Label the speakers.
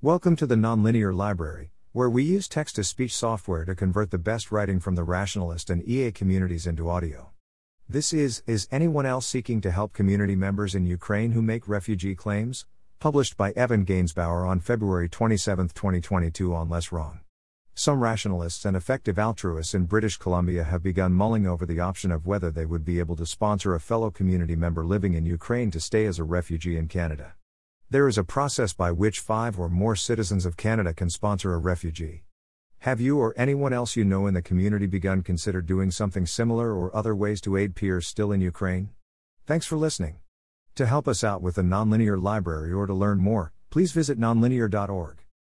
Speaker 1: Welcome to the Nonlinear Library, where we use text to speech software to convert the best writing from the rationalist and EA communities into audio. This is Is Anyone Else Seeking to Help Community Members in Ukraine Who Make Refugee Claims? published by Evan Gaensbauer on February 27, 2022, on LessWrong. Some rationalists and effective altruists in British Columbia have begun mulling over the option of whether they would be able to sponsor a fellow community member living in Ukraine to stay as a refugee in Canada. There is a process by which five or more citizens of Canada can sponsor a refugee. Have you or anyone else you know in the community begun consider doing something similar or other ways to aid peers still in Ukraine? Thanks for listening. To help us out with the Nonlinear Library or to learn more, please visit nonlinear.org.